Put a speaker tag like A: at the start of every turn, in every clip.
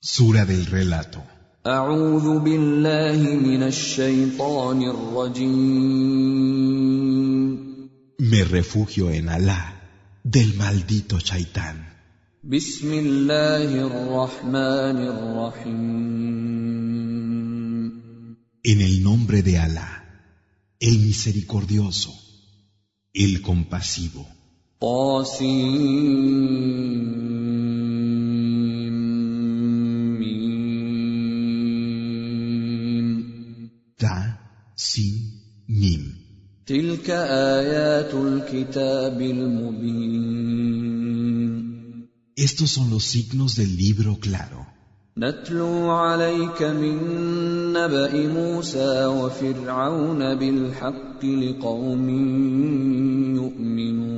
A: Sura del relato. Me refugio en Alá del maldito
B: Shaitán.
A: En el nombre de Alá, el misericordioso, el compasivo. Sin, Mim.
B: تلك آيات الكتاب المبين
A: Estos son los signos del libro claro.
B: نتلو عليك من نبأ موسى وفرعون بالحق لقوم يؤمنون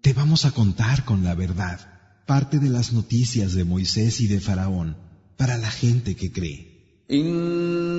A: Te vamos a contar con la verdad parte de las noticias de Moisés y de Faraón para la gente que cree.
B: إن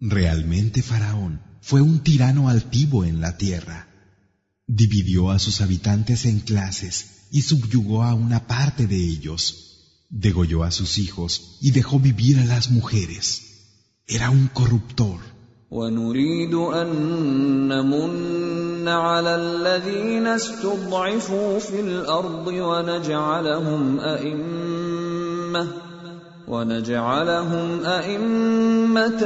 A: Realmente Faraón fue un tirano altivo en la tierra. Dividió a sus habitantes en clases y subyugó a una parte de ellos. Degolló a sus hijos y dejó vivir a las mujeres. Era un corruptor.
B: ونريد أن نمن على الذين استضعفوا في الأرض ونجعلهم أئمة ونجعلهم أئمة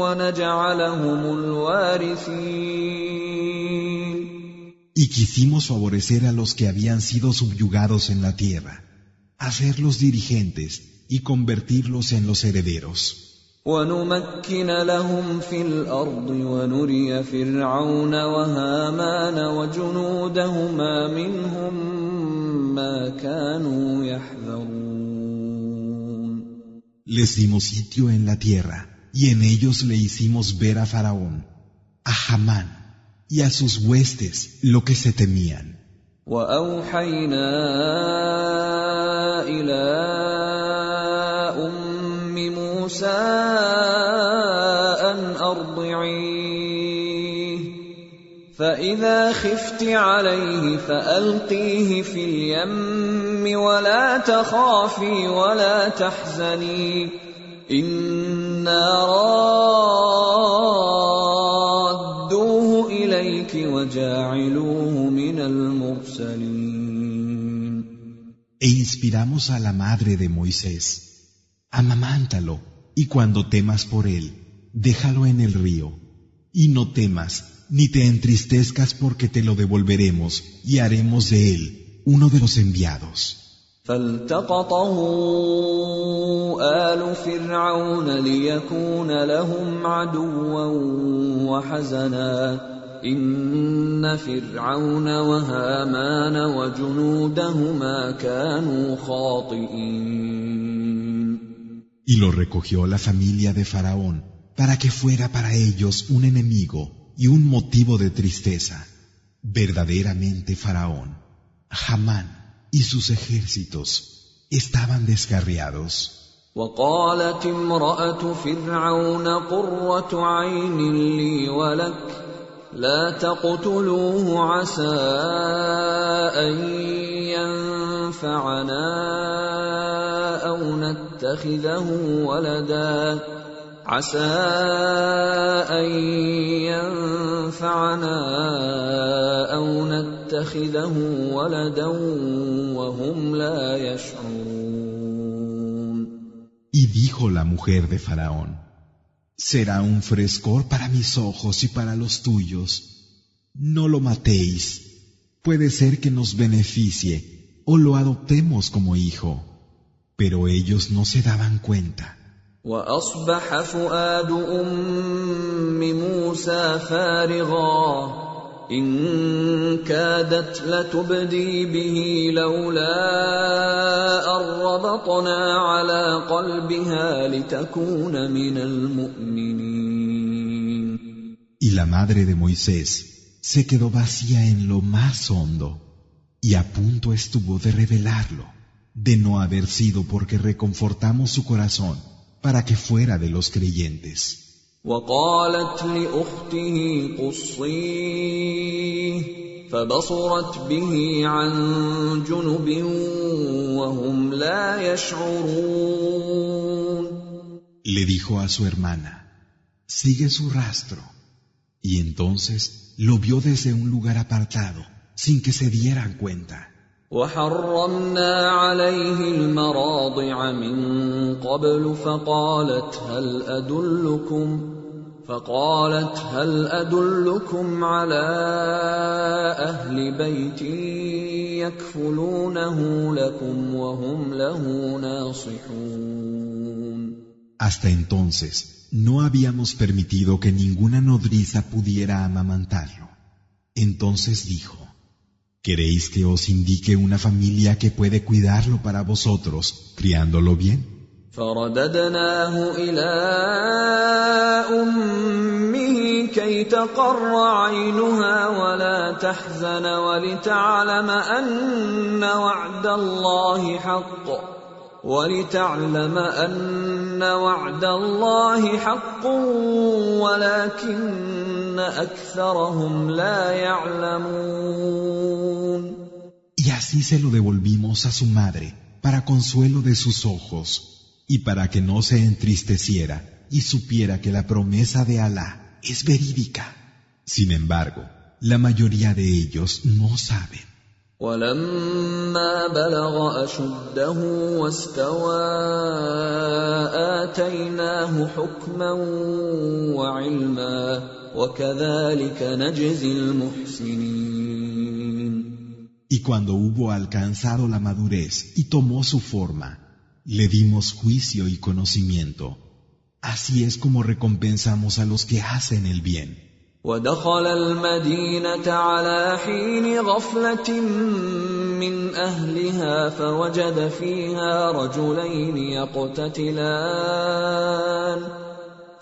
B: ونجعلهم الوارثين
A: Y quisimos favorecer a los que habían sido subyugados en la tierra, hacerlos dirigentes y convertirlos en los herederos.
B: ونمكن لهم في الأرض ونري فرعون وهامان وجنودهما منهم ما كانوا يحذرون
A: Les dimos sitio en la tierra, y en ellos le hicimos ver a Faraón, a Hamán y a sus huestes lo que se temían.
B: واوحينا الى موسى ان أرضعيه. فإذا خفت عليه فألقيه في اليم ولا تخافي ولا تحزني. إنا رادوه إليك وجاعلوه من المرسلين.
A: E inspiramos a la madre de Moisés. Amamántalo, y cuando temas por él, déjalo en el río. Y no temas, ni te entristezcas porque te lo devolveremos, y haremos de él uno de los enviados.
B: فالتقطه آل فرعون ليكون لهم عدوا وحزنا إن فرعون وهامان وجنودهما كانوا خاطئين
A: Y lo recogió la familia de Faraón para que fuera para ellos un enemigo y un motivo de tristeza. Verdaderamente Faraón, Hamán y sus ejércitos estaban descarriados.
B: وقالت امرأة فرعون قرة عين لي ولك لا تقتلوه عسى أن ينفعنا أو نتخذه ولدا عسى أن ينفعنا أو نتخذه ولدا وهم لا يشعرون
A: Y dijo la mujer de Faraón, será un frescor para mis ojos y para los tuyos. No lo matéis. Puede ser que nos beneficie o lo adoptemos como hijo. Pero ellos no se daban cuenta.
B: واصبح فؤاد ام موسى فارغا إن كادت لتبدي به لولا أن ربطنا على قلبها لتكون من المؤمنين
A: Y la madre de Moisés se quedó vacía en lo más hondo y a punto estuvo de revelarlo, de no haber sido porque reconfortamos su corazón para que fuera de los creyentes.
B: وقالت لأخته قصيه فبصرت به عن جنب وهم لا يشعرون
A: Le dijo a su hermana, sigue su rastro. Y entonces lo vio desde un lugar apartado, sin que se dieran cuenta.
B: وحرمنا عليه المراضع من قبل فقالت هل أدلكم فقالت هل أدلكم على أهل بيت يكفلونه لكم وهم له ناصحون
A: Hasta entonces no habíamos permitido que ninguna nodriza pudiera amamantarlo. Entonces dijo, ¿Queréis que os indique una familia que puede cuidarlo para vosotros, criándolo bien?
B: فرددناه إلى أمه كي تقر عينها ولا تحزن ولتعلم أن وعد الله حق ولتعلم أن وعد الله حق ولكن
A: Y así se lo devolvimos a su madre, para consuelo de sus ojos. y para que no se entristeciera y supiera que la promesa de Alá es verídica. Sin embargo, la mayoría de ellos no saben. Y cuando hubo alcanzado la madurez y tomó su forma, le dimos juicio y conocimiento. Así es como recompensamos a los que hacen el bien.
B: ودخل المدينة على حين غفلة من أهلها فوجد فيها رجلين يقتتلان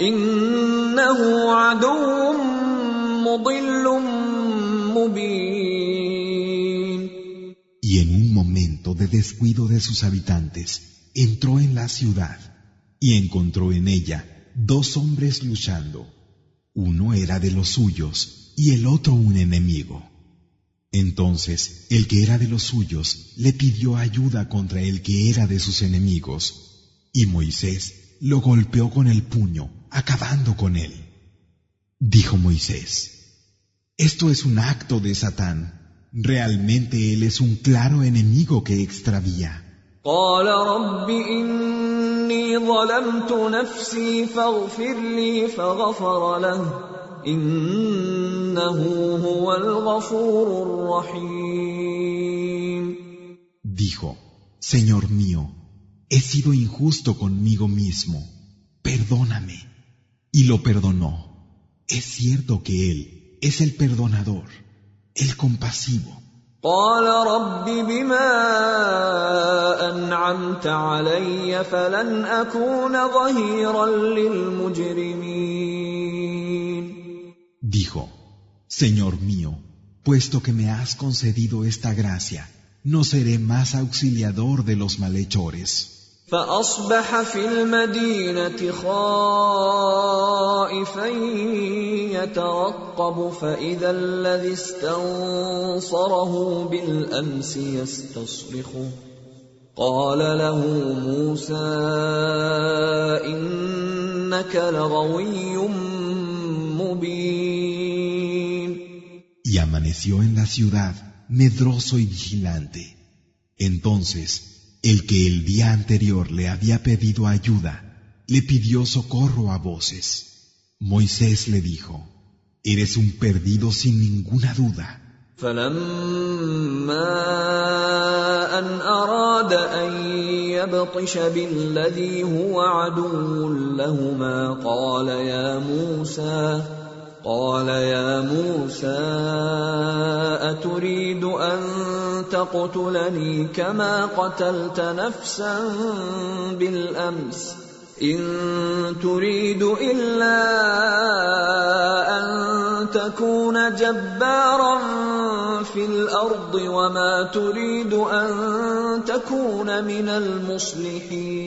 B: انه عدو مضل مبين
A: Y en un momento de descuido de sus habitantes, entró en la ciudad y encontró en ella dos hombres luchando. Uno era de los suyos y el otro un enemigo. Entonces el que era de los suyos le pidió ayuda contra el que era de sus enemigos, y Moisés lo golpeó con el puño, acabando con él. Dijo Moisés, esto es un acto de Satán. Realmente él es un claro enemigo que extravía. Dijo, Señor mío, he sido injusto conmigo mismo, perdóname Y lo perdonó. Es cierto que Él es el perdonador, el compasivo.
B: قال رب بما انعمت علي فلن اكون ظهيرا للمجرمين
A: Dijo, Señor mío, puesto que me has concedido esta gracia, no seré más auxiliador de los malhechores.
B: فأصبح في المدينة خائفا يترقب فإذا الذي استنصره بالأمس يستصرخه قال له موسى إنك لغوي مبين
A: Y permaneció en la ciudad medroso y vigilante. Entonces, el que el día anterior le había pedido ayuda, le pidió socorro a voces. Moisés le dijo, Eres un perdido sin ninguna duda.
B: يبطش بالذي هو عدو لهما قال يا موسى قال يا موسى أتريد أن تقتلني كما قتلت نفسا بالأمس. إن تريد إلا أن تكون جبارا في الأرض وما تريد أن تكون من المصلحين.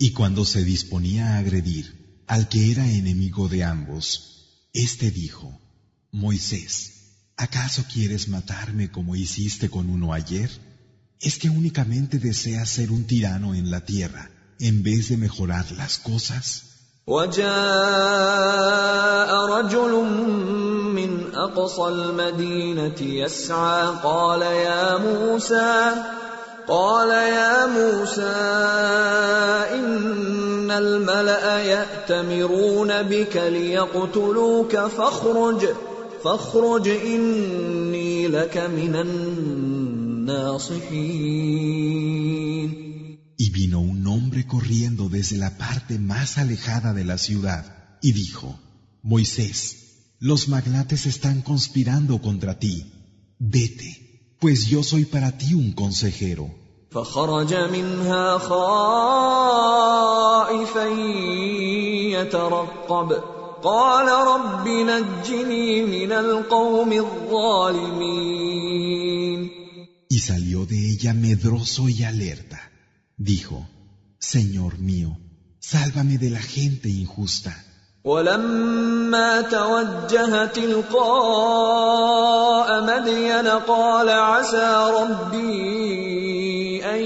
A: Y cuando se disponía a agredir al que era enemigo de ambos, éste dijo, Moisés, ¿acaso quieres matarme como hiciste con uno ayer? ¿Es que únicamente deseas ser un tirano en la tierra en vez de mejorar las cosas?
B: وجاء رجل من اقصى المدينه يسعى قال يا موسى قال يا موسى ان الملا ياتمرون بك ليقتلوك فاخرج فاخرج اني لك من الناصحين
A: Y vino un hombre corriendo desde la parte más alejada de la ciudad y dijo, Moisés, los magnates están conspirando contra ti. Vete, pues yo soy para ti un consejero. Y salió de ella medroso y alerta. Dijo, Señor mío, sálvame de la gente injusta.
B: ولما توجه تلقاء مدين قال عسى ربي ان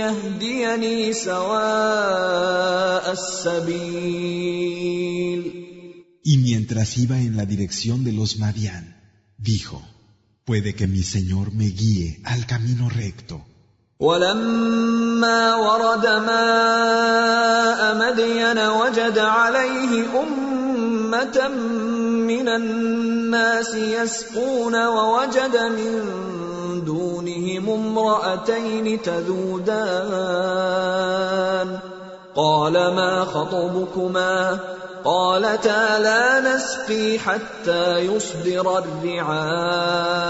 B: يهديني سواء السبيل
A: Y mientras iba en la dirección de los Madián, dijo, puede que mi Señor me guíe al camino recto.
B: ولما ورد ماء مدين وجد عليه امه من الناس يسقون ووجد من دونهم امراتين تذودان قال ما خطبكما قالتا لا نسقي حتى يصدر الرعاء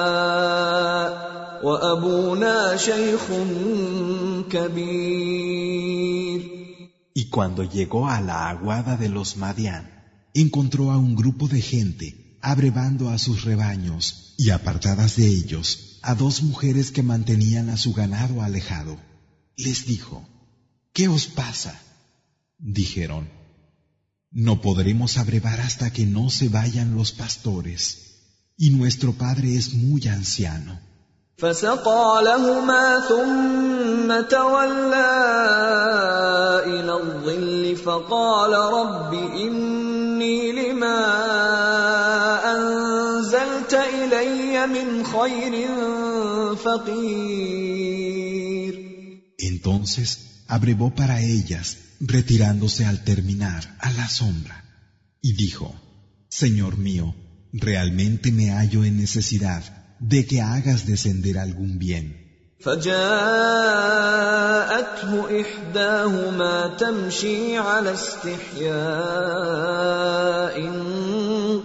A: Y cuando llegó a la aguada de los Madián, encontró a un grupo de gente abrevando a sus rebaños y apartadas de ellos a dos mujeres que mantenían a su ganado alejado. Les dijo, ¿qué os pasa? Dijeron, no podremos abrevar hasta que no se vayan los pastores, y nuestro padre es muy anciano.
B: فسقى لهما ثم تولى الى الظل فقال رب اني لما انزلت الي من خير فقير
A: Entonces abrevó para ellas, retirándose al terminar a la sombra, y dijo, Señor mío, realmente me hallo en necesidad de que hagas descender algún bien.
B: فجاءته احداهما تمشي على استحياء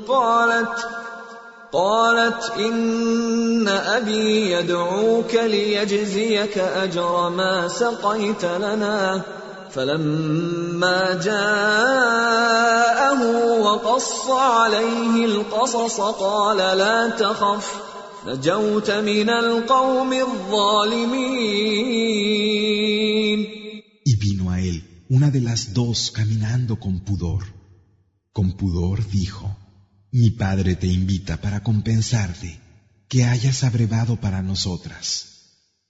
B: قالت قالت إن أبي يدعوك ليجزيك أجر ما سقيت لنا فلما جاءه وقص عليه القصص قال لا تخف Y
A: vino a él una de las dos caminando con pudor. Con pudor dijo, mi padre te invita para compensarte que hayas abrevado para nosotras.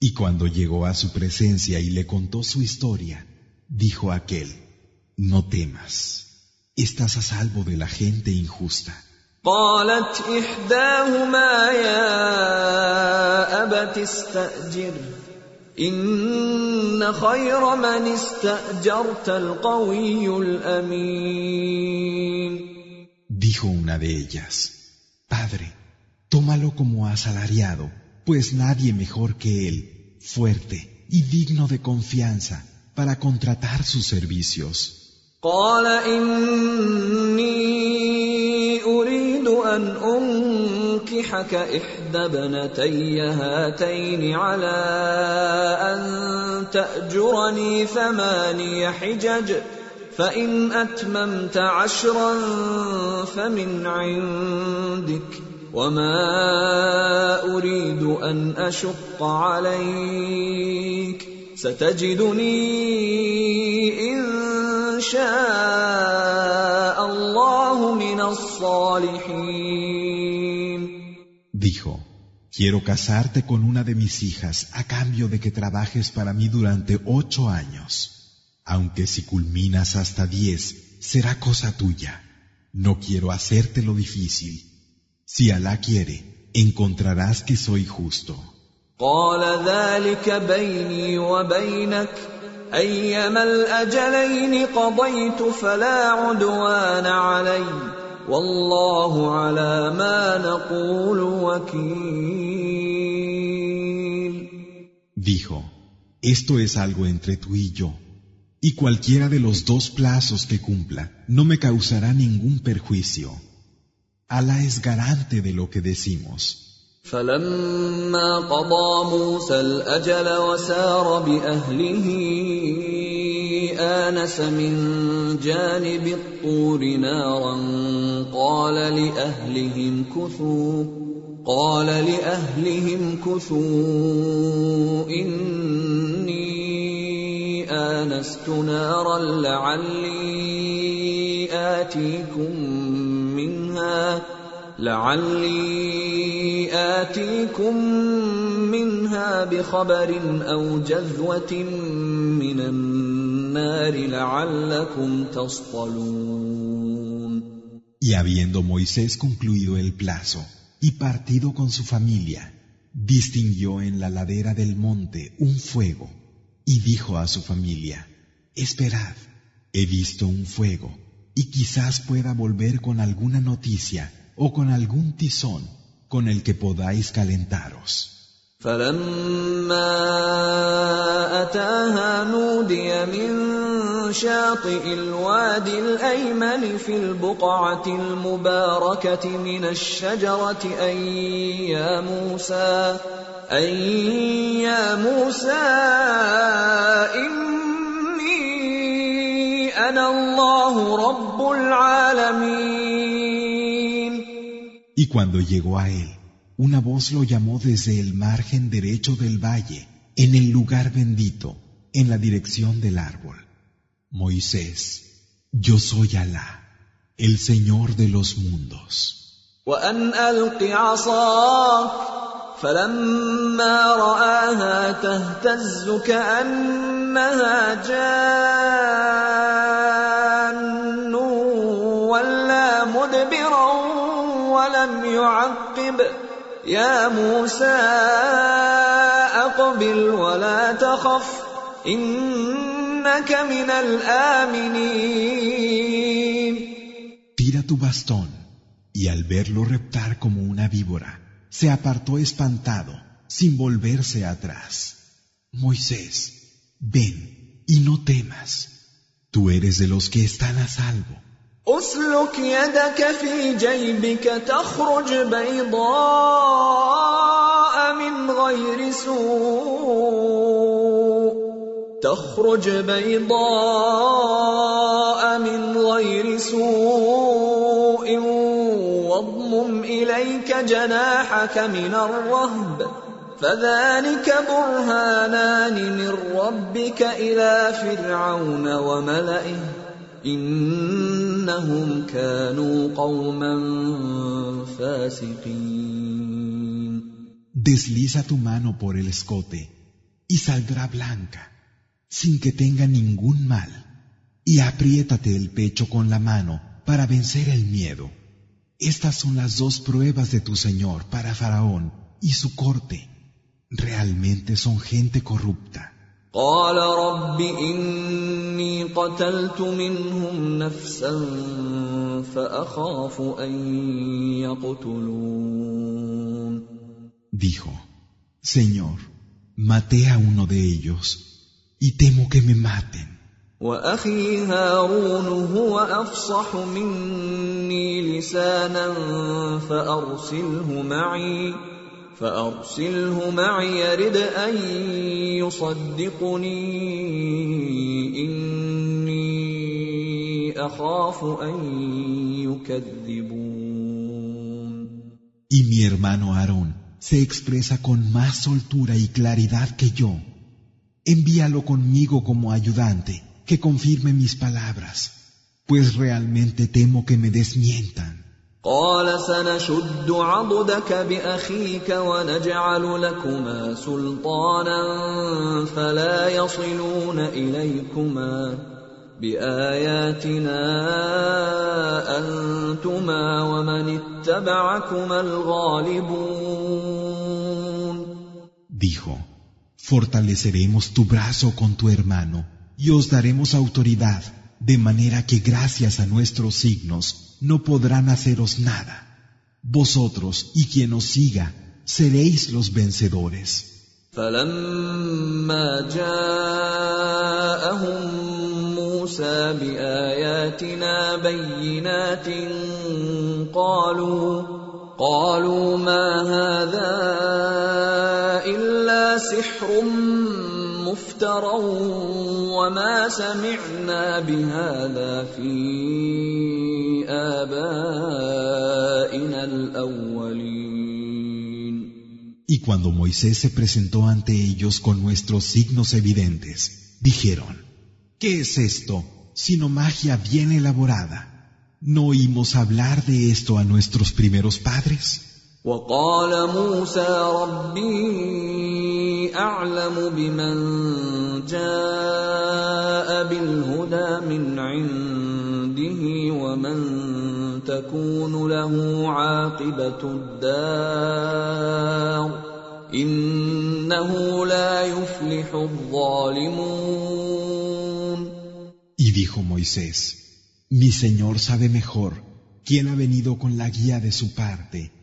A: Y cuando llegó a su presencia y le contó su historia, dijo aquel, no temas, estás a salvo de la gente injusta.
B: قالت احداهما يا ابت استاجر ان خير من استاجرت القوي الامين
A: Dijo una de ellas, Padre, tómalo como asalariado, pues nadie mejor que él, fuerte y digno de confianza, para contratar sus servicios.
B: قال اني اريد ان انكحك احدى ابنتي هاتين على ان تاجرني ثماني حجج فان اتممت عشرا فمن عندك وما اريد ان اشق عليك ستجدني ان شاء الله من الصالحين
A: Dijo, quiero casarte con una de mis hijas a cambio de que trabajes para mí durante ocho años. Aunque si culminas hasta diez, será cosa tuya. No quiero hacerte lo difícil. Si Alá quiere, encontrarás que soy justo.
B: قال ذلك بيني وبينك ايما الاجلين قضيت فلا عدوان علي والله على ما نقول وكيل
A: Dijo, esto es algo entre tú y yo, y cualquiera de los dos plazos que cumpla no me causará ningún perjuicio. Alá es garante de lo que decimos.
B: فلما قضى موسى الاجل وسار باهله انس من جانب الطور نارا قال لاهلهم كثوا قال لاهلهم كثوا اني انست نارا لعلي اتيكم منها لعلي آتيكم منها بخبر أو جذوة من النار لعلكم تصطلون
A: Y habiendo Moisés concluido el plazo y partido con su familia, distinguió en la ladera del monte un fuego y dijo a su familia, Esperad, he visto un fuego y quizás pueda volver con alguna noticia o con algún tizón con el que podáis calentaros.
B: فلما أتاها نودي من شاطئ الوادي الأيمن في البقعة المباركة من الشجرة أن يا موسى أن يا موسى إني أنا الله رب العالمين
A: Y cuando llegó a él, una voz lo llamó desde el margen derecho del valle, en el lugar bendito, en la dirección del árbol. Moisés, yo soy Alá, el Señor de los mundos.
B: فلما رآها تهتز كأنها جان ولا مدبرا ولم يعقب. يا موسى أقبل ولا تخف إنك من الآمنين.
A: Tira tu bastón, y al verlo reptar como una víbora, se apartó espantado, sin volverse atrás. Moisés, ven y no temas. Tú eres de los que están a salvo.
B: اسلك يدك في جيبك تخرج بيضاء من غير سوء تخرج بيضاء من غير سوء واضمم اليك جناحك من الرهب فذلك برهانان من ربك الى فرعون وملئه انهم كانوا قوما فاسقين
A: Desliza tu mano por el escote y saldrá blanca, sin que tenga ningún mal, y apriétate el pecho con la mano para vencer el miedo. Estas son las dos pruebas de tu Señor para Faraón y su corte. Realmente son gente corrupta.
B: قال رب إني قتلت منهم نفسا فأخاف أن يقتلون
A: Dijo, Señor, maté a uno de ellos y temo que me maten.
B: وأخي هارون هو أفصح مني لسانا فأرسله معي فأرسله معي يرد أن يصدقني إني أخاف أن يكذبون
A: Y mi hermano Aarón se expresa con más soltura y claridad que yo. Envíalo conmigo como ayudante, que confirme mis palabras, pues realmente temo que me desmientan.
B: قال سنشد عضدك بأخيك ونجعل لكما سلطانا فلا يصلون إليكما بآياتنا أنتما ومن اتبعكما الغالبون
A: Dijo, fortaleceremos tu brazo con tu hermano y os daremos autoridad, de manera que gracias a nuestros signos no podrán haceros nada. Vosotros y quien os siga seréis los vencedores.
B: فلما جاءهم موسى بآياتنا بينات قالوا قالوا ما هذا إلا سحر مفترى وما سمعنا بهذا في آبائنا الأولين
A: Y cuando Moisés se presentó ante ellos con nuestros signos evidentes, dijeron, ¿qué es esto sino magia bien elaborada? ¿No oímos hablar de esto a nuestros primeros padres?
B: وقال موسى ربي أعلم بمن جاء بالهدى من عنده ومن تكون له عاقبة الدار إنه لا يفلح الظالمون.
A: Y dijo Moisés, mi Señor sabe mejor quién ha venido con la guía de su parte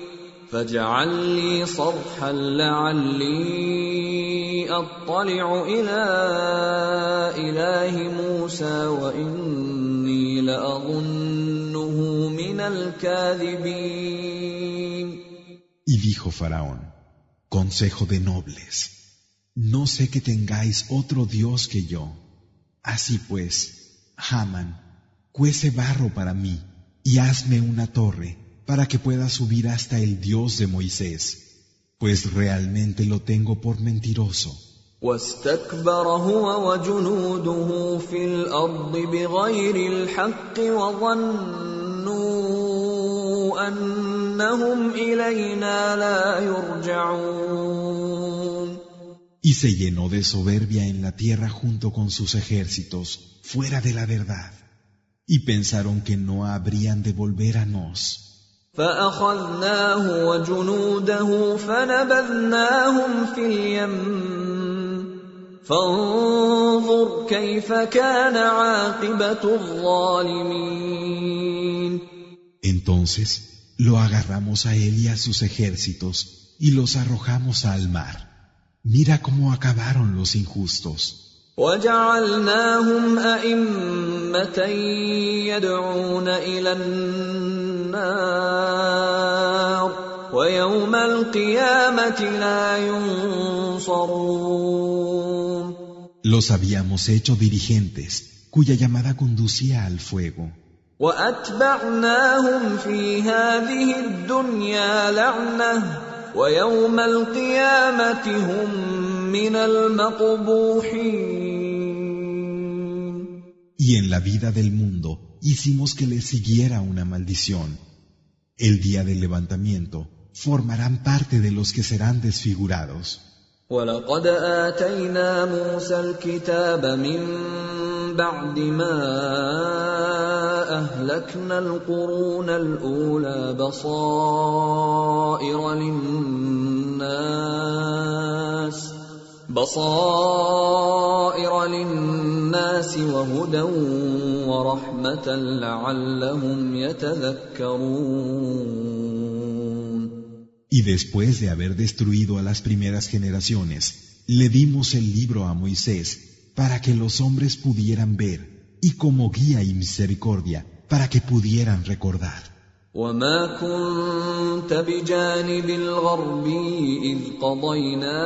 B: فاجعل لي صرحا لعلي اطلع الى اله موسى واني لاظنه من الكاذبين
A: Y dijo Faraón, Consejo de nobles, no sé que tengáis otro Dios que yo. Así pues, Haman, cuece barro para mí y hazme una torre para que pueda subir hasta el Dios de Moisés, pues realmente lo tengo por mentiroso.
B: واستكبر هو وجنوده في الارض بغير الحق وظنوا انهم الينا لا يرجعون
A: Y se llenó de soberbia en la tierra junto con sus ejércitos, fuera de la verdad, y pensaron que no habrían de volver a nos.
B: فاخذناه وجنوده فنبذناهم في اليم فانظر كيف كان عاقبه الظالمين
A: Entonces lo agarramos a él y a sus ejércitos y los arrojamos al mar. Mira cómo acabaron los injustos.
B: وجعلناهم أئمة يدعون إلى النار ويوم القيامة لا ينصرون
A: Los habíamos hecho dirigentes, cuya llamada conducía al fuego.
B: وأتبعناهم في هذه الدنيا لعنة ويوم القيامة هم من المقبوحين
A: Y en la vida del mundo hicimos que le siguiera una maldición. El día del levantamiento formarán parte de los que serán desfigurados.
B: ولقد آتينا موسى الكتاب من بعد ما أهلكنا القرون الأولى بصائر للناس بصائر للناس وهدى ورحمة لعلهم يتذكرون
A: Y después de haber destruido a las primeras generaciones, le dimos el libro a Moisés para que los hombres pudieran ver y como guía y misericordia para que pudieran recordar.
B: وما كنت بجانب الغربي إذ قضينا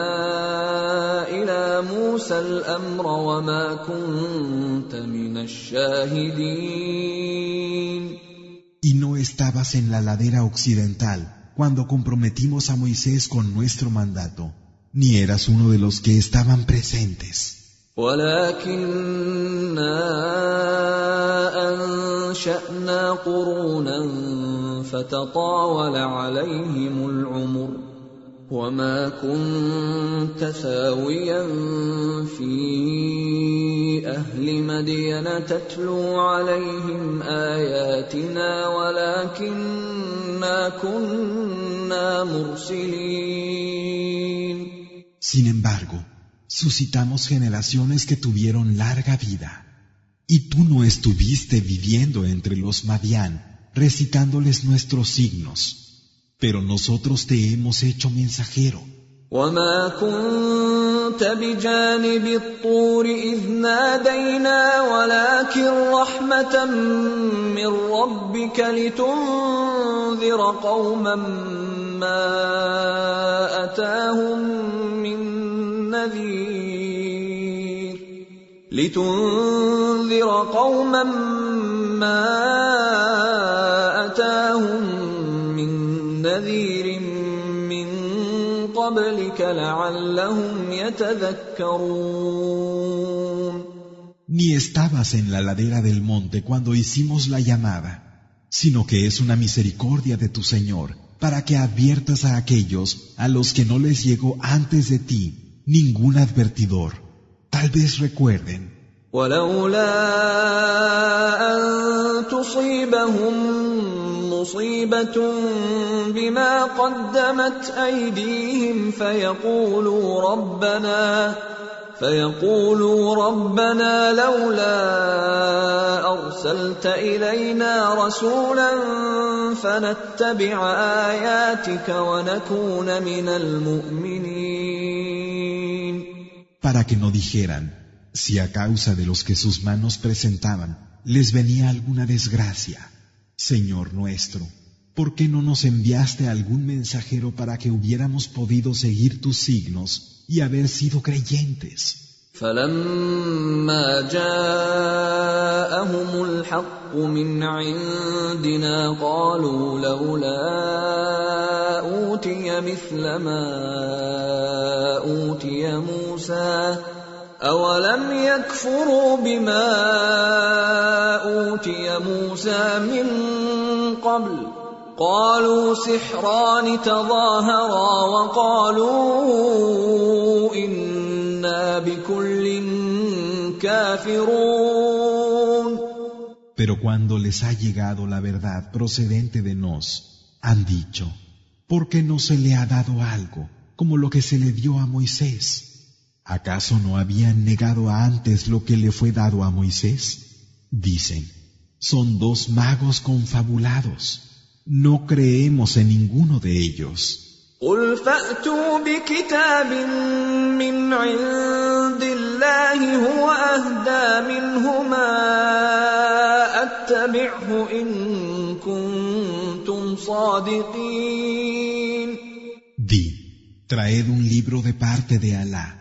B: إلى موسى الأمر وما كنت من الشاهدين
A: Y no estabas en la ladera occidental cuando comprometimos a Moisés con nuestro mandato, ni eras uno de los que estaban presentes.
B: ولكننا أنشأنا قرونا فتطاول عليهم العمر وما كنت ثاويا في أهل مدين تتلو عليهم آياتنا ولكننا كنا مرسلين
A: Sin embargo, suscitamos generaciones que tuvieron larga vida. Y tú no estuviste viviendo entre los Madián, recitándoles nuestros signos, pero nosotros te hemos hecho mensajero.
B: وما كنت بجانب الطور إذ نادينا ولكن رحمة من ربك لتنذر قوما ما أتاهم من نذير لتنذر قوما ما أتاهم من نذير من قبلك لعلهم يتذكرون
A: Ni estabas en la ladera del monte cuando hicimos la llamada, sino que es una misericordia de tu Señor para que adviertas a aquellos a los que no les llegó antes de ti ningún advertidor. Tal vez recuerden.
B: ولولا أن تصيبهم مصيبة بما قدمت أيديهم فيقولوا ربنا فيقولوا ربنا لولا أرسلت إلينا رسولا فنتبع آياتك ونكون من المؤمنين.
A: Para que no dijeran, si a causa de los que sus manos presentaban les venía alguna desgracia, Señor nuestro, ¿por qué no nos enviaste algún mensajero para que hubiéramos podido seguir tus signos y haber sido creyentes?
B: فلما جاءهم الحق من عندنا قالوا لولا اوتي مثل ما اوتي موسى اولم يكفروا بما اوتي موسى من قبل قالوا سحران تظاهرا وقالوا انا بكل كافرون
A: Pero cuando les ha llegado la verdad procedente de nos, han dicho, ¿por qué no se le ha dado algo como lo que se le dio a Moisés? ¿Acaso no habían negado antes lo que le fue dado a Moisés? Dicen, son dos magos confabulados. No creemos en ninguno de ellos.
B: قل فاتوا بكتاب من عند الله هو اهدى منهما اتبعه ان كنتم صادقين
A: Di, traed un libro de parte de Alá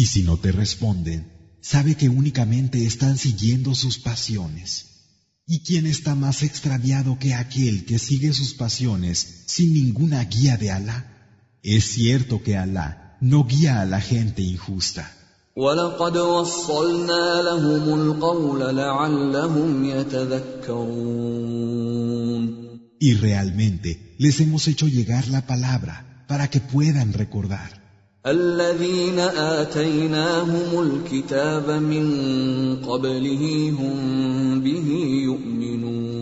A: Y si no te responden, sabe que únicamente están siguiendo sus pasiones. ¿Y quién está más extraviado que aquel que sigue sus pasiones sin ninguna guía de Alá? Es cierto que Alá no guía a la gente injusta.
B: ولقد وصلنا لهم القول لعلهم يتذكرون
A: Y realmente les hemos hecho llegar la palabra para que puedan recordar.
B: الذين آتيناهم الكتاب من قبله هم به يؤمنون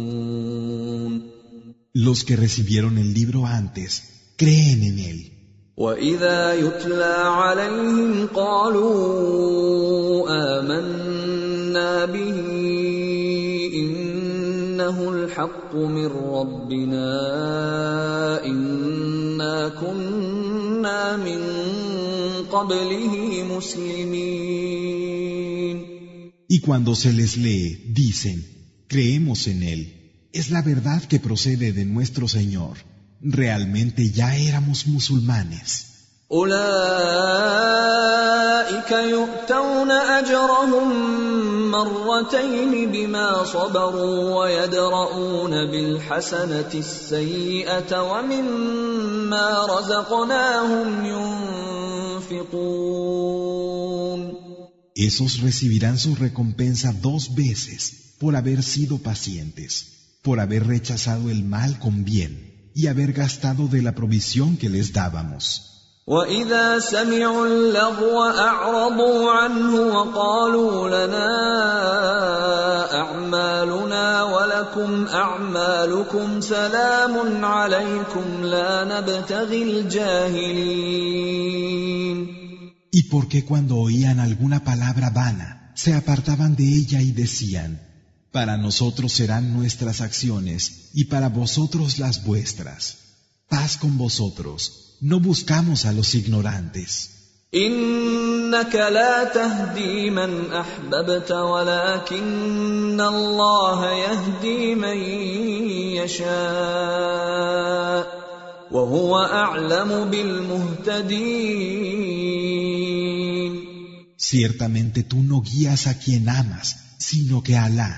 A: Los que recibieron el libro antes creen en él.
B: وإذا يتلى عليهم قالوا آمنا به إنه الحق من ربنا إنا كنا من
A: Y cuando se les lee, dicen, creemos en él. Es la verdad que procede de nuestro Señor. Realmente ya éramos musulmanes.
B: أولئك يؤتون أجرهم مرتين بما صبروا ويدرؤون بالحسنة السيئة ومما رزقناهم ينفقون
A: Esos recibirán su recompensa dos veces por haber sido pacientes, por haber rechazado el mal con bien y haber gastado de la provisión que les dábamos.
B: واذا سمعوا اللغو اعرضوا عنه وقالوا لنا اعمالنا ولكم اعمالكم سلام عليكم لا نبتغي الجاهلين
A: Y porque cuando oían alguna palabra vana, se apartaban de ella y decían, Para nosotros serán nuestras acciones y para vosotros las vuestras. Paz con vosotros, no buscamos a los ignorantes.
B: انك لا تهدي من احببت ولكن الله يهدي من يشاء وهو اعلم بالمهتدين
A: Ciertamente tú no guías a quien amas, sino que Alá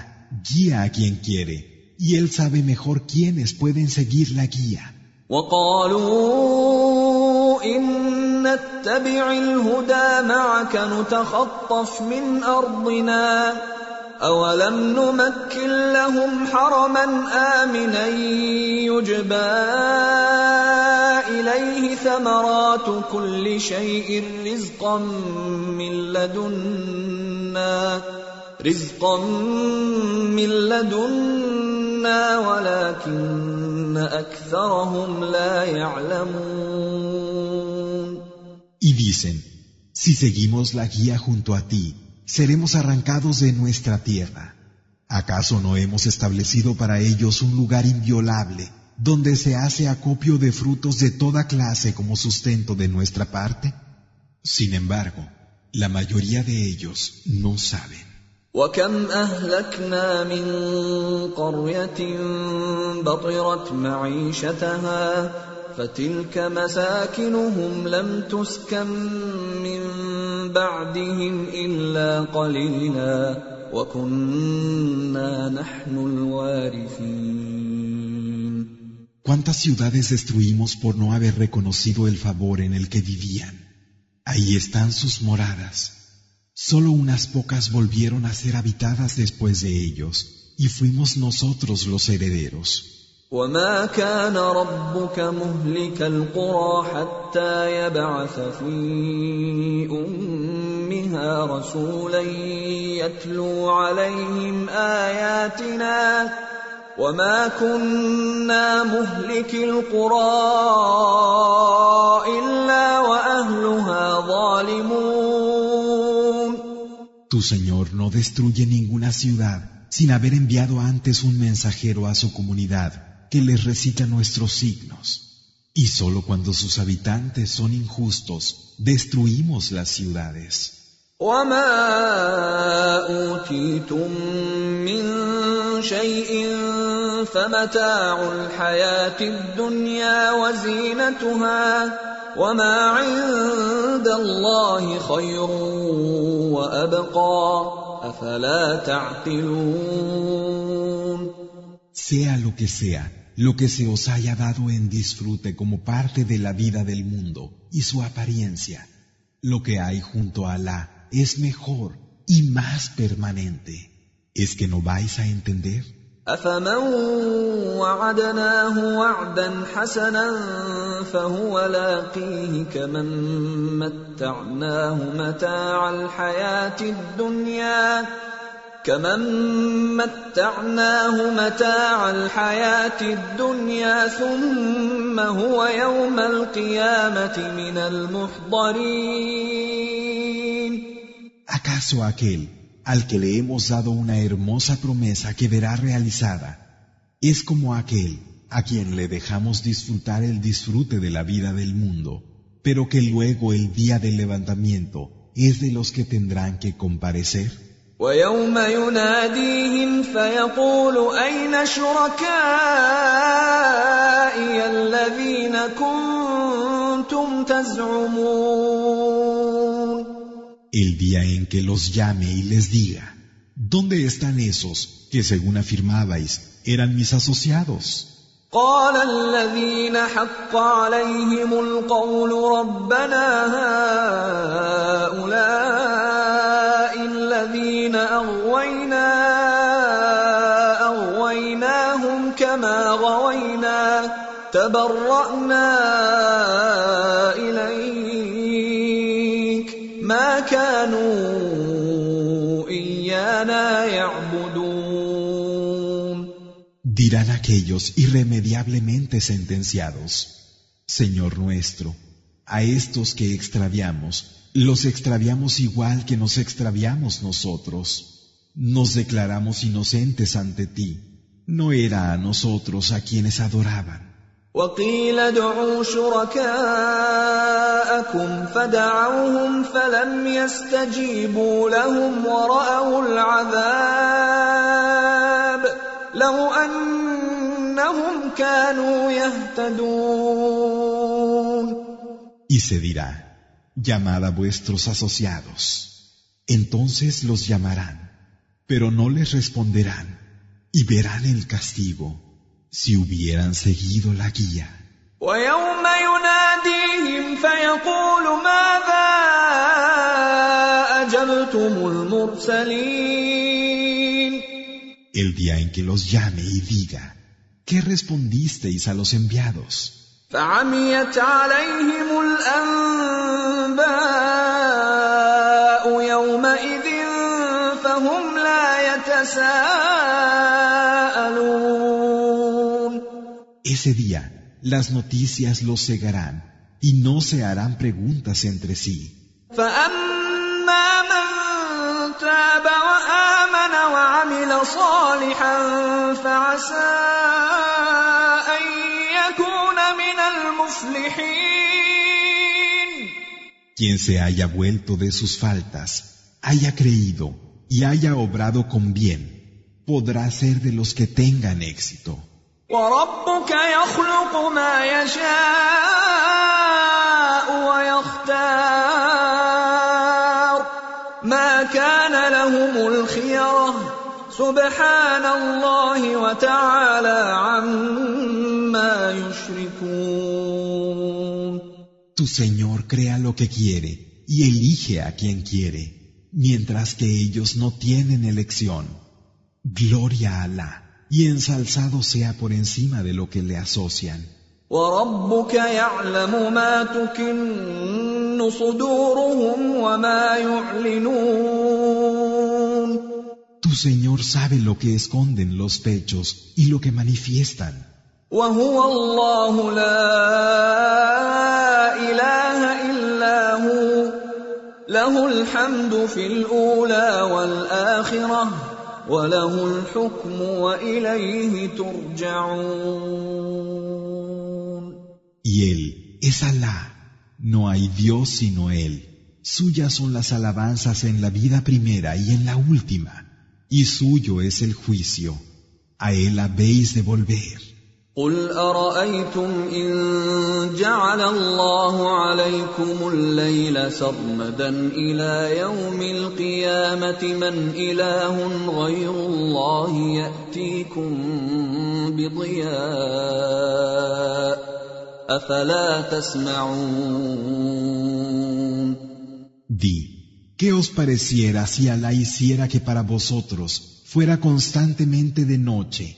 A: guía a quien quiere, y Él sabe mejor quiénes pueden seguir la guía.
B: وقالوا إن نتبع الهدى معك نتخطف من أرضنا أولم نمكن لهم حرما آمنا يجبى إليه ثمرات كل شيء رزقا من لدنا رزقا من لدنا ولكن
A: Y dicen, si seguimos la guía junto a ti, seremos arrancados de nuestra tierra. ¿Acaso no hemos establecido para ellos un lugar inviolable, donde se hace acopio de frutos de toda clase como sustento de nuestra parte? Sin embargo, la mayoría de ellos no saben.
B: وكم اهلكنا من قريه بطرت معيشتها فتلك مساكنهم لم تسكن من بعدهم الا قليلا وكنا نحن الوارثين
A: ¿Cuántas ciudades destruimos por no haber reconocido el favor en el que vivían? Ahí están sus moradas. Solo unas pocas volvieron a ser habitadas después de ellos, y fuimos nosotros los herederos.
B: وما كان ربك مهلك القرى حتى يبعث في امها رسولا يتلو عليهم اياتنا وما كنا مهلك القرى الا واهلها ظالمون
A: tu Señor no destruye ninguna ciudad sin haber enviado antes un mensajero a su comunidad que les recita nuestros signos. Y solo cuando sus habitantes son injustos, destruimos las ciudades.
B: وما اوتيتم من شيء فمتاع الحياه الدنيا وزينتها وما عند الله خير وابقى افلا تعقلون
A: Sea lo que sea, lo que se os haya dado en disfrute como parte de la vida del mundo y su apariencia, lo que hay junto a Alá es mejor y más permanente. ¿Es que no vais a entender?
B: أفمن وعدناه وعدا حسنا فهو لاقيه كمن متعناه متاع الحياة الدنيا كمن متعناه متاع الحياة الدنيا ثم هو يوم القيامة من المحضرين.
A: ¿Acaso aquel al que le hemos dado una hermosa promesa que verá realizada es como aquel a quien le dejamos disfrutar el disfrute de la vida del mundo, pero que luego el día del levantamiento es de los que tendrán que comparecer?
B: ويوم يناديهم فيقول أين شركائي الذين كنتم تزعمون
A: El día en que los llame y les diga, ¿dónde están esos que según afirmabais eran mis asociados?
B: قال الذين حق عليهم القول ربنا هؤلاء الذين اغوينا اغويناهم كما غوينا تبرانا اليك ما كانوا ايانا يعبدون
A: Dirán aquellos irremediablemente sentenciados, Señor nuestro, a estos que extraviamos, los extraviamos igual que nos extraviamos nosotros. Nos declaramos inocentes ante ti. No era a nosotros a quienes adoraban.
B: وقيل ادعوا شركاءكم فدعوهم فلم يستجيبوا لهم ورأوا العذاب لو أنهم كانوا يهتدون
A: Y se dirá, llamad a vuestros asociados. Entonces los llamarán, pero no les responderán, y verán el castigo, si hubieran seguido la guía.
B: ويوم يناديهم فيقول ماذا أجبتم المرسلين
A: El día en que los llame y diga, ¿qué respondisteis a los enviados?
B: فعميت عليهم الأنباء يومئذ فهم لا يتساءلون
A: Ese día las noticias los cegarán y no se harán preguntas entre sí. Quien se haya vuelto de sus faltas, haya creído y haya obrado con bien, podrá ser de los que tengan éxito.
B: وربك يخلق ما يشاء ويختار ما كان لهم الخيره سبحان الله وتعالى عما يشركون
A: Tu Señor crea lo que quiere y elige a quien quiere, mientras que ellos no tienen elección. Gloria a Alá y ensalzado sea por encima de lo que le asocian.
B: وربك يعلم ما تكن صدورهم وما يعلنون
A: Tu Señor sabe lo que esconden los pechos y lo que manifiestan.
B: وهو الله لا اله الا هو له الحمد في الاولى والاخره وله الحكم واليه ترجعون
A: Y Él es Alá, no hay Dios sino Él. Suyas son las alabanzas en la vida primera y en la última, y suyo es el juicio. A Él habéis de volver.
B: قل أرأيتم إن جعل الله عليكم الليل سرمدا إلى يوم القيامة من إله غير الله يأتيكم بضياء أفلا تسمعون
A: Di, ¿qué os pareciera si Alá hiciera que para vosotros fuera constantemente de noche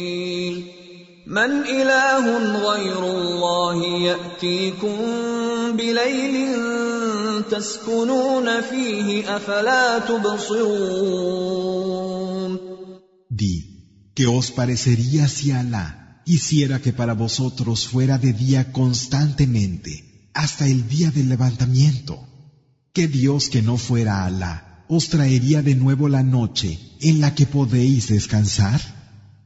B: من إله غير الله يأتيكم بليل تسكنون فيه أفلا تبصرون
A: Di, ¿qué os parecería si Alá hiciera que para vosotros fuera de día constantemente hasta el día del levantamiento? ¿Qué Dios que no fuera Alá os traería de nuevo la noche en la que podéis descansar?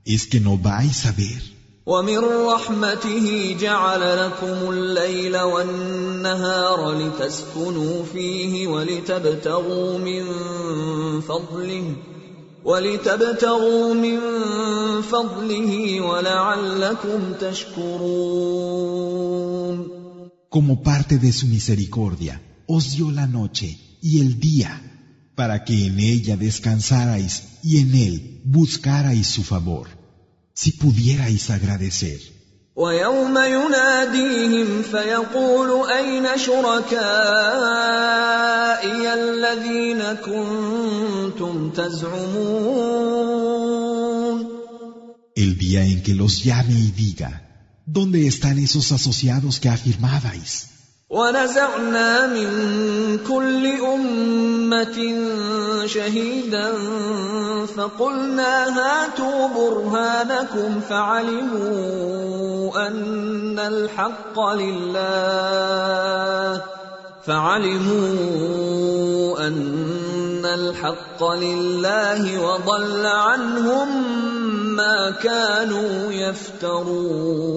A: ¿Es que no vais a ver?
B: ومن رحمته جعل لكم الليل والنهار لتسكنوا فيه ولتبتغوا من فضله ولتبتغوا من فضله ولعلكم تشكرون
A: Como parte de su misericordia, os dio la noche y el día, para que en ella descansarais y en él buscarais su favor. Si pudierais agradecer.
B: ويوم يناديهم فيقول أين شركائي الذين كنتم تزعمون
A: El día en que los llame y diga, ¿dónde están esos asociados que afirmabais?
B: ونزعنا من كل أمة شهيدا فقلنا هاتوا برهانكم فعلموا أن الحق لله. فعلموا أن الحق لله وضل عنهم ما كانوا يفترون.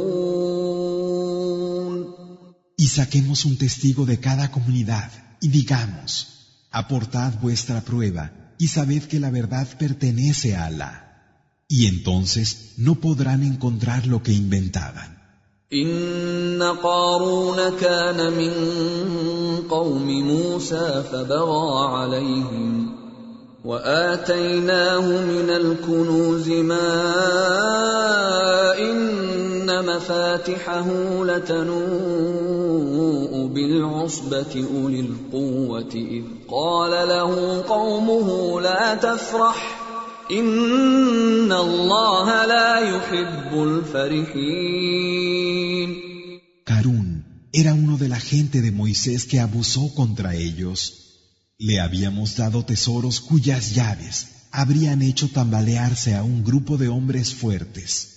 A: saquemos un testigo de cada comunidad y digamos, aportad vuestra prueba y sabed que la verdad pertenece a Alá. Y entonces no podrán encontrar lo que inventaban.
B: إن قارون كان من قوم موسى فبغى عليهم وآتيناه من الكنوز ما إن مفاتحه لتنوء بالعصبة أولي القوة إذ قال له قومه لا تفرح إن الله لا يحب الفرحين
A: Carún era uno de la gente de Moisés que abusó contra ellos. Le habíamos dado tesoros cuyas llaves habrían hecho tambalearse a un grupo de hombres fuertes.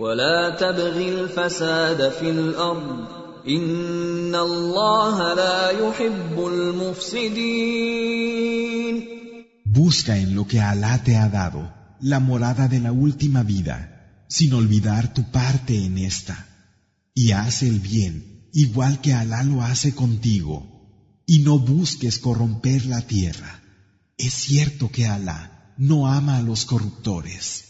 B: ولا تبغ الفساد في الأرض إن الله لا يحب المفسدين
A: Busca en lo que Alá te ha dado la morada de la última vida, sin olvidar tu parte en esta. Y haz el bien, igual que Alá lo hace contigo, y no busques corromper la tierra. Es cierto que Alá no ama a los corruptores.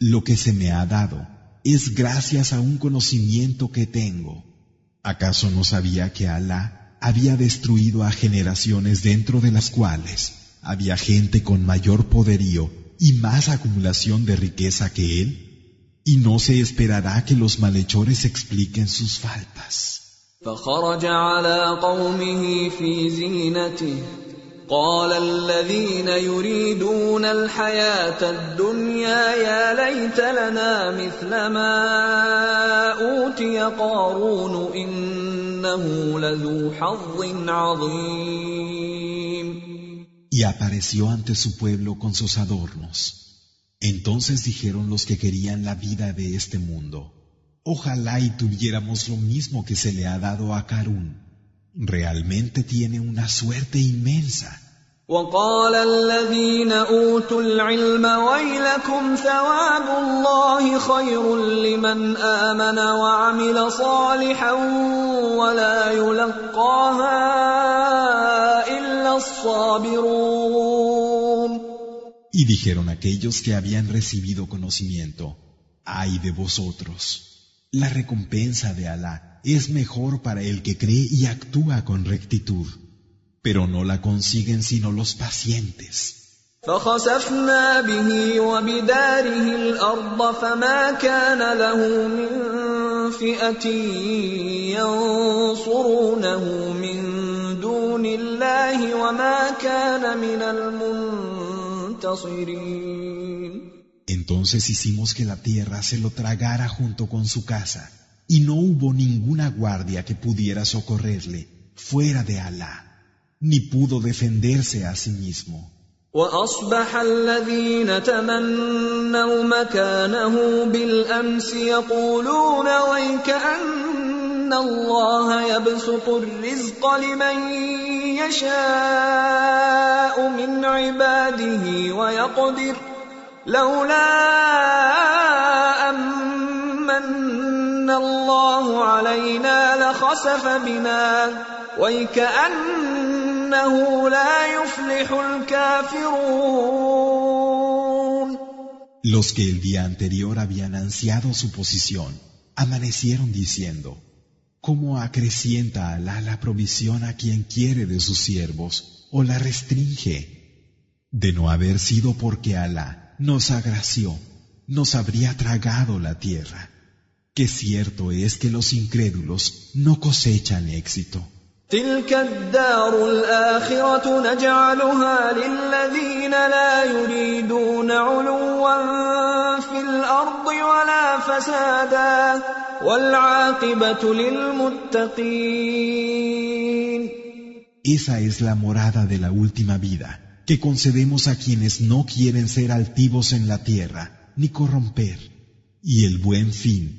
A: lo que se me ha dado es gracias a un conocimiento que tengo. ¿Acaso no sabía que Alá había destruido a generaciones dentro de las cuales había gente con mayor poderío y más acumulación de riqueza que él, y no se esperará que los malhechores expliquen sus faltas.
B: قال الذين يريدون الحياة الدنيا يا ليت لنا مثل ما أوتي قارون إنه لذو حظ عظيم
A: Y apareció ante su pueblo con sus adornos. Entonces dijeron los que querían la vida de este mundo, ojalá y tuviéramos lo mismo que se le ha dado a Karun. realmente tiene una suerte inmensa.
B: وقال الذين اوتوا العلم ويلكم ثواب الله خير لمن امن وعمل صالحا ولا يلقاها الا الصابرون
A: Y dijeron aquellos que habían recibido conocimiento, ay de vosotros, la recompensa de Alá es mejor para el que cree y actúa con rectitud, pero no la consiguen sino los pacientes.
B: فخسفنا به وبداره الأرض فما كان له من فئة ينصرونه من دون الله وما كان من المنتصرين
A: Entonces hicimos que la tierra se lo tragara junto con su casa y no hubo ninguna guardia que pudiera socorrerle fuera de Alá, ni pudo defenderse a sí mismo.
B: واصبح الذين تمنوا مكانه بالامس يقولون ويكأن الله يبسط الرزق لمن يشاء من عباده ويقدر لولا أمن الله علينا لخسف بنا ويكأنه لا يفلح الكافرون
A: Los que el día anterior habían ansiado su posición, amanecieron diciendo, ¿Cómo acrecienta Alá la provisión a quien quiere de sus siervos o la restringe? De no haber sido porque Alá nos agració, nos habría tragado la tierra. que cierto es que los incrédulos no cosechan éxito.
B: تلك الدار الآخرة نجعلها للذين لا يريدون علوا في الأرض ولا فسادا والعاقبة للمتقين
A: Esa es la morada de la última vida, que concedemos a quienes no quieren ser altivos en la tierra, ni corromper, y el buen fin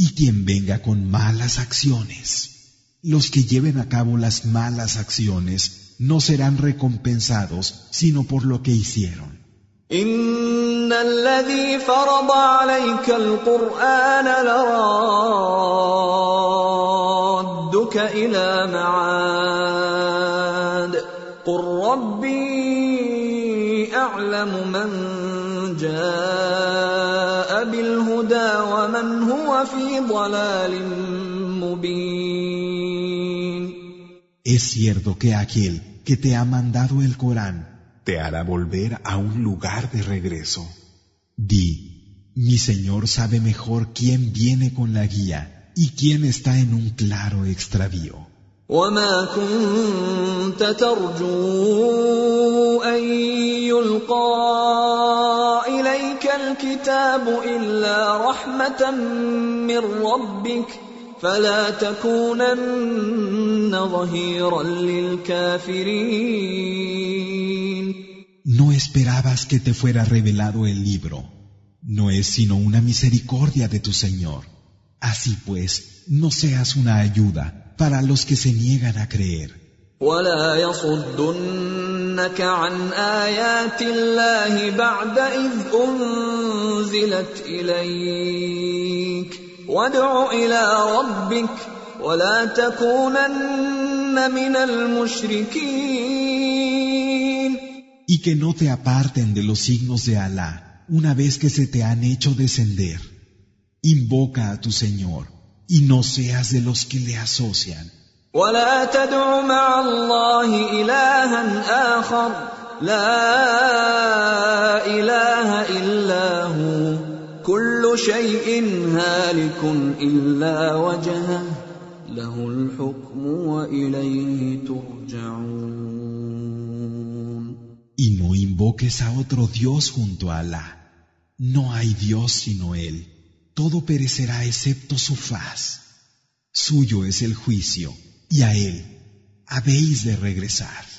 A: y quien venga con malas acciones. Los que lleven a cabo las malas acciones no serán recompensados sino por lo que hicieron. Es cierto que aquel que te ha mandado el Corán te hará volver a un lugar de regreso. Di, mi Señor sabe mejor quién viene con la guía y quién está en un claro extravío.
B: وما كنت ترجو ان يلقى اليك الكتاب الا رحمه من ربك فلا تكونن ظهيرا للكافرين
A: No esperabas que te fuera revelado el libro. No es sino una misericordia de tu Señor. Así pues, no seas una ayuda para los que se niegan a creer.
B: ولا يصدنك عن آيات الله بعد إذ أنزلت إليك وادع إلى ربك ولا تكونن من المشركين
A: Y que no te aparten de los signos de Alá una vez que se te han hecho descender. Invoca a tu Señor y no seas de los que le asocian.
B: ولا تدع مع الله إلها آخر لا إله إلا هو كل شيء هالك إلا وجهه له الحكم وإليه ترجعون
A: Y no invoques a otro Dios junto a Alá. No hay Dios sino Él. Todo perecerá excepto su faz. Suyo es el juicio y a Él habéis de regresar.